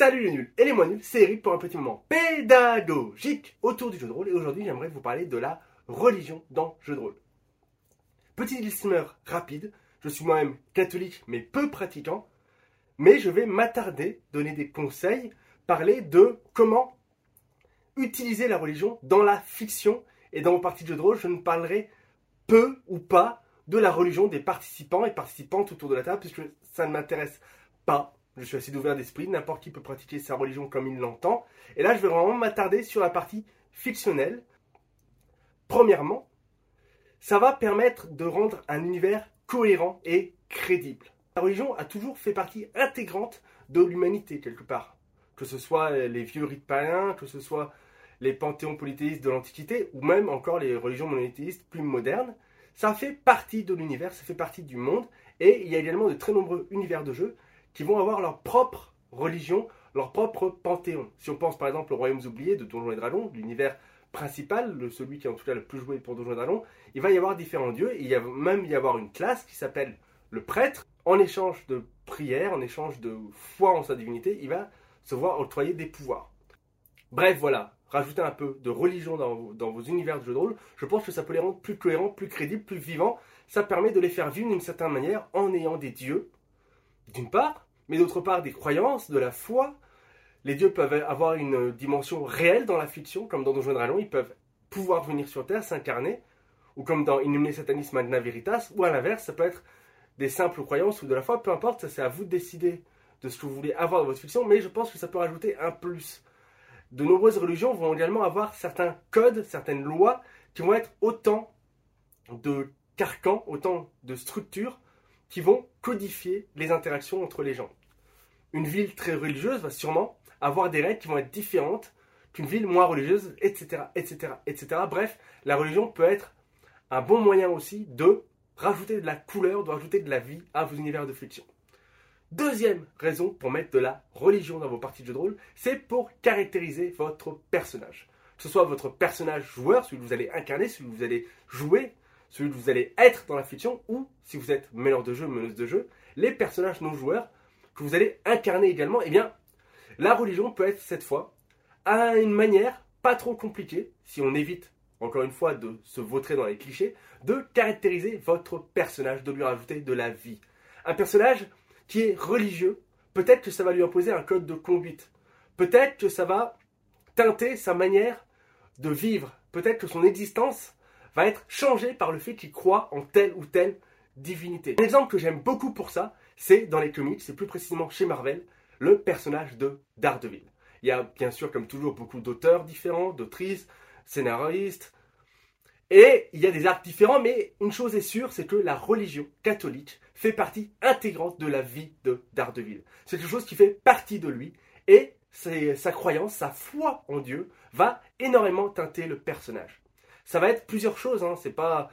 Salut les nuls et les moins nuls, c'est Eric pour un petit moment pédagogique autour du jeu de rôle et aujourd'hui j'aimerais vous parler de la religion dans jeu de rôle. Petit disclaimer rapide, je suis moi-même catholique mais peu pratiquant, mais je vais m'attarder, donner des conseils, parler de comment utiliser la religion dans la fiction et dans vos parties de jeu de rôle, je ne parlerai peu ou pas de la religion des participants et participantes autour de la table puisque ça ne m'intéresse pas je suis assez ouvert d'esprit, n'importe qui peut pratiquer sa religion comme il l'entend. Et là, je vais vraiment m'attarder sur la partie fictionnelle. Premièrement, ça va permettre de rendre un univers cohérent et crédible. La religion a toujours fait partie intégrante de l'humanité, quelque part. Que ce soit les vieux rites païens, que ce soit les panthéons polythéistes de l'Antiquité, ou même encore les religions monothéistes plus modernes, ça fait partie de l'univers, ça fait partie du monde, et il y a également de très nombreux univers de jeux qui vont avoir leur propre religion, leur propre panthéon. Si on pense par exemple aux Royaumes oubliés de Donjons et Dragons, l'univers principal, celui qui est en tout cas le plus joué pour Donjons et Dragons, il va y avoir différents dieux, et il va même y avoir une classe qui s'appelle le prêtre. En échange de prière, en échange de foi en sa divinité, il va se voir octroyer des pouvoirs. Bref, voilà, rajouter un peu de religion dans, dans, vos univers de jeux de rôle, je pense que ça peut les rendre plus cohérents, plus crédibles, plus vivants. Ça permet de les faire vivre d'une certaine manière en ayant des dieux d'une part, mais d'autre part des croyances, de la foi. Les dieux peuvent avoir une dimension réelle dans la fiction, comme dans Donjons Dragons, ils peuvent pouvoir venir sur Terre, s'incarner, ou comme dans Inhumé Satanis Magna Veritas, ou à l'inverse, ça peut être des simples croyances ou de la foi, peu importe, ça c'est à vous de décider de ce que vous voulez avoir dans votre fiction, mais je pense que ça peut rajouter un plus. De nombreuses religions vont également avoir certains codes, certaines lois, qui vont être autant de carcans, autant de structures qui vont codifier les interactions entre les gens. Une ville très religieuse va sûrement avoir des règles qui vont être différentes qu'une ville moins religieuse, etc., etc., etc. Bref, la religion peut être un bon moyen aussi de rajouter de la couleur, de rajouter de la vie à vos univers de fiction. Deuxième raison pour mettre de la religion dans vos parties de jeu de rôle, c'est pour caractériser votre personnage. Que ce soit votre personnage joueur, celui que vous allez incarner, celui que vous allez jouer, celui que vous allez être dans la fiction, ou si vous êtes meneur de jeu, meneuse de jeu, les personnages non joueurs que vous allez incarner également, eh bien, la religion peut être cette fois à une manière pas trop compliquée, si on évite encore une fois de se vautrer dans les clichés, de caractériser votre personnage, de lui rajouter de la vie. Un personnage qui est religieux, peut-être que ça va lui imposer un code de conduite, peut-être que ça va teinter sa manière de vivre, peut-être que son existence va être changé par le fait qu'il croit en telle ou telle divinité. Un exemple que j'aime beaucoup pour ça, c'est dans les comics, c'est plus précisément chez Marvel, le personnage de Daredevil. Il y a bien sûr, comme toujours, beaucoup d'auteurs différents, d'autrices, scénaristes, et il y a des arcs différents, mais une chose est sûre, c'est que la religion catholique fait partie intégrante de la vie de Daredevil. C'est quelque chose qui fait partie de lui, et sa croyance, sa foi en Dieu va énormément teinter le personnage ça va être plusieurs choses. Hein. C'est pas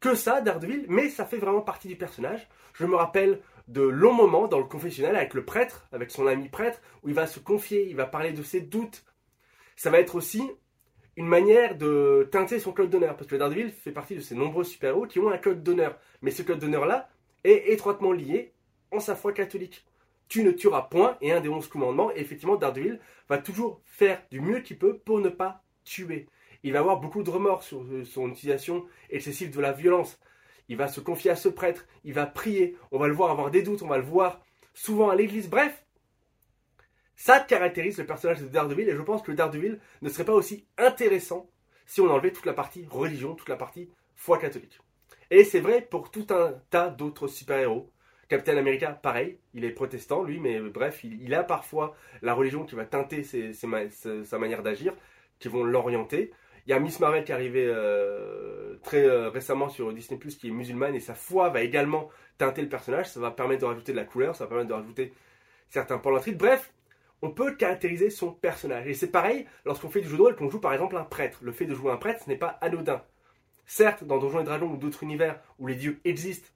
que ça, Daredevil, mais ça fait vraiment partie du personnage. Je me rappelle de longs moments dans le confessionnal avec le prêtre, avec son ami prêtre, où il va se confier, il va parler de ses doutes. Ça va être aussi une manière de teinter son code d'honneur, parce que Daredevil fait partie de ces nombreux super-héros qui ont un code d'honneur. Mais ce code d'honneur-là est étroitement lié en sa foi catholique. Tu ne tueras point, et un des onze commandements, et effectivement, Daredevil va toujours faire du mieux qu'il peut pour ne pas tuer il va avoir beaucoup de remords sur euh, son utilisation excessive de la violence. Il va se confier à ce prêtre, il va prier, on va le voir avoir des doutes, on va le voir souvent à l'église. Bref, ça caractérise le personnage de Daredevil et je pense que Daredevil ne serait pas aussi intéressant si on enlevait toute la partie religion, toute la partie foi catholique. Et c'est vrai pour tout un tas d'autres super-héros. Captain America, pareil, il est protestant, lui, mais bref, il, a parfois la religion qui va teinter sa manière d'agir, qui vont l'orienter. Il y a Miss Marvel qui est arrivée euh, très euh, récemment sur Disney Plus qui est musulmane et sa foi va également teinter le personnage. Ça va permettre de rajouter de la couleur, ça va permettre de rajouter certains points d'intrigue. Bref, on peut caractériser son personnage. Et c'est pareil lorsqu'on fait du jeu de rôle, qu'on joue par exemple un prêtre. Le fait de jouer un prêtre, ce n'est pas anodin. Certes, dans Donjons et Dragons ou d'autres univers où les dieux existent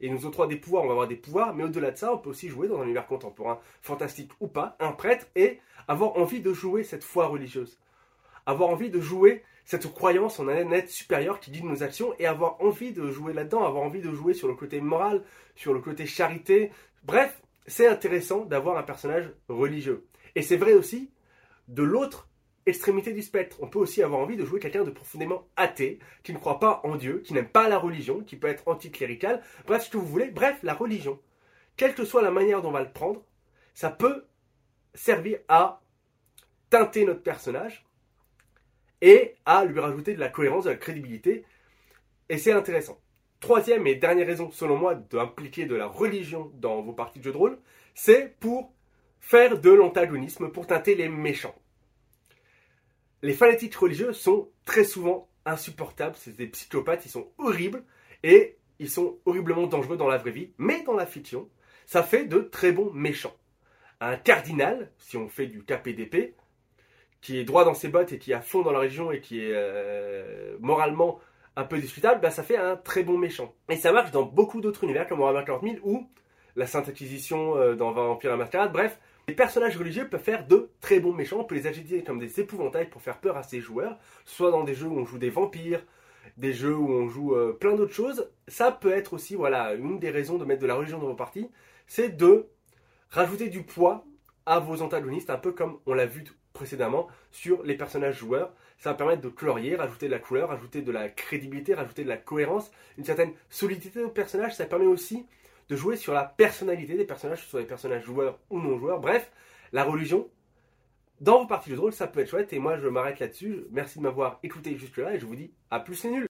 et nous octroient des pouvoirs, on va avoir des pouvoirs, mais au-delà de ça, on peut aussi jouer dans un univers contemporain, fantastique ou pas, un prêtre et avoir envie de jouer cette foi religieuse avoir envie de jouer cette croyance en un être supérieur qui guide nos actions et avoir envie de jouer là-dedans, avoir envie de jouer sur le côté moral, sur le côté charité. Bref, c'est intéressant d'avoir un personnage religieux. Et c'est vrai aussi de l'autre extrémité du spectre. On peut aussi avoir envie de jouer quelqu'un de profondément athée, qui ne croit pas en Dieu, qui n'aime pas la religion, qui peut être anticlérical, bref, ce que vous voulez, bref, la religion. Quelle que soit la manière dont on va le prendre, ça peut servir à teinter notre personnage et à lui rajouter de la cohérence, de la crédibilité. Et c'est intéressant. Troisième et dernière raison, selon moi, d'impliquer de la religion dans vos parties de jeu de rôle, c'est pour faire de l'antagonisme, pour teinter les méchants. Les fanatiques religieux sont très souvent insupportables, c'est des psychopathes, ils sont horribles et ils sont horriblement dangereux dans la vraie vie, mais dans la fiction, ça fait de très bons méchants. Un cardinal, si on fait du KPDP, qui est droit dans ses bottes et qui est à fond dans la région et qui est euh, moralement un peu discutable, bah, ça fait un très bon méchant. Et ça marche dans beaucoup d'autres univers comme Warhammer 40 000 ou la Sainte Inquisition euh, dans Vampire la Mascarade. Bref, les personnages religieux peuvent faire de très bons méchants. On peut les agiter comme des épouvantails pour faire peur à ses joueurs, soit dans des jeux où on joue des vampires, des jeux où on joue euh, plein d'autres choses. Ça peut être aussi voilà une des raisons de mettre de la religion dans vos parties, c'est de rajouter du poids à vos antagonistes, un peu comme on l'a vu précédemment sur les personnages joueurs. Ça va permettre de colorier, rajouter de la couleur, rajouter de la crédibilité, rajouter de la cohérence, une certaine solidité au personnage. Ça permet aussi de jouer sur la personnalité des personnages, que ce soit des personnages joueurs ou non joueurs. Bref, la religion, dans vos parties de drôle, ça peut être chouette. Et moi, je m'arrête là-dessus. Merci de m'avoir écouté jusque-là et je vous dis à plus, c'est nul.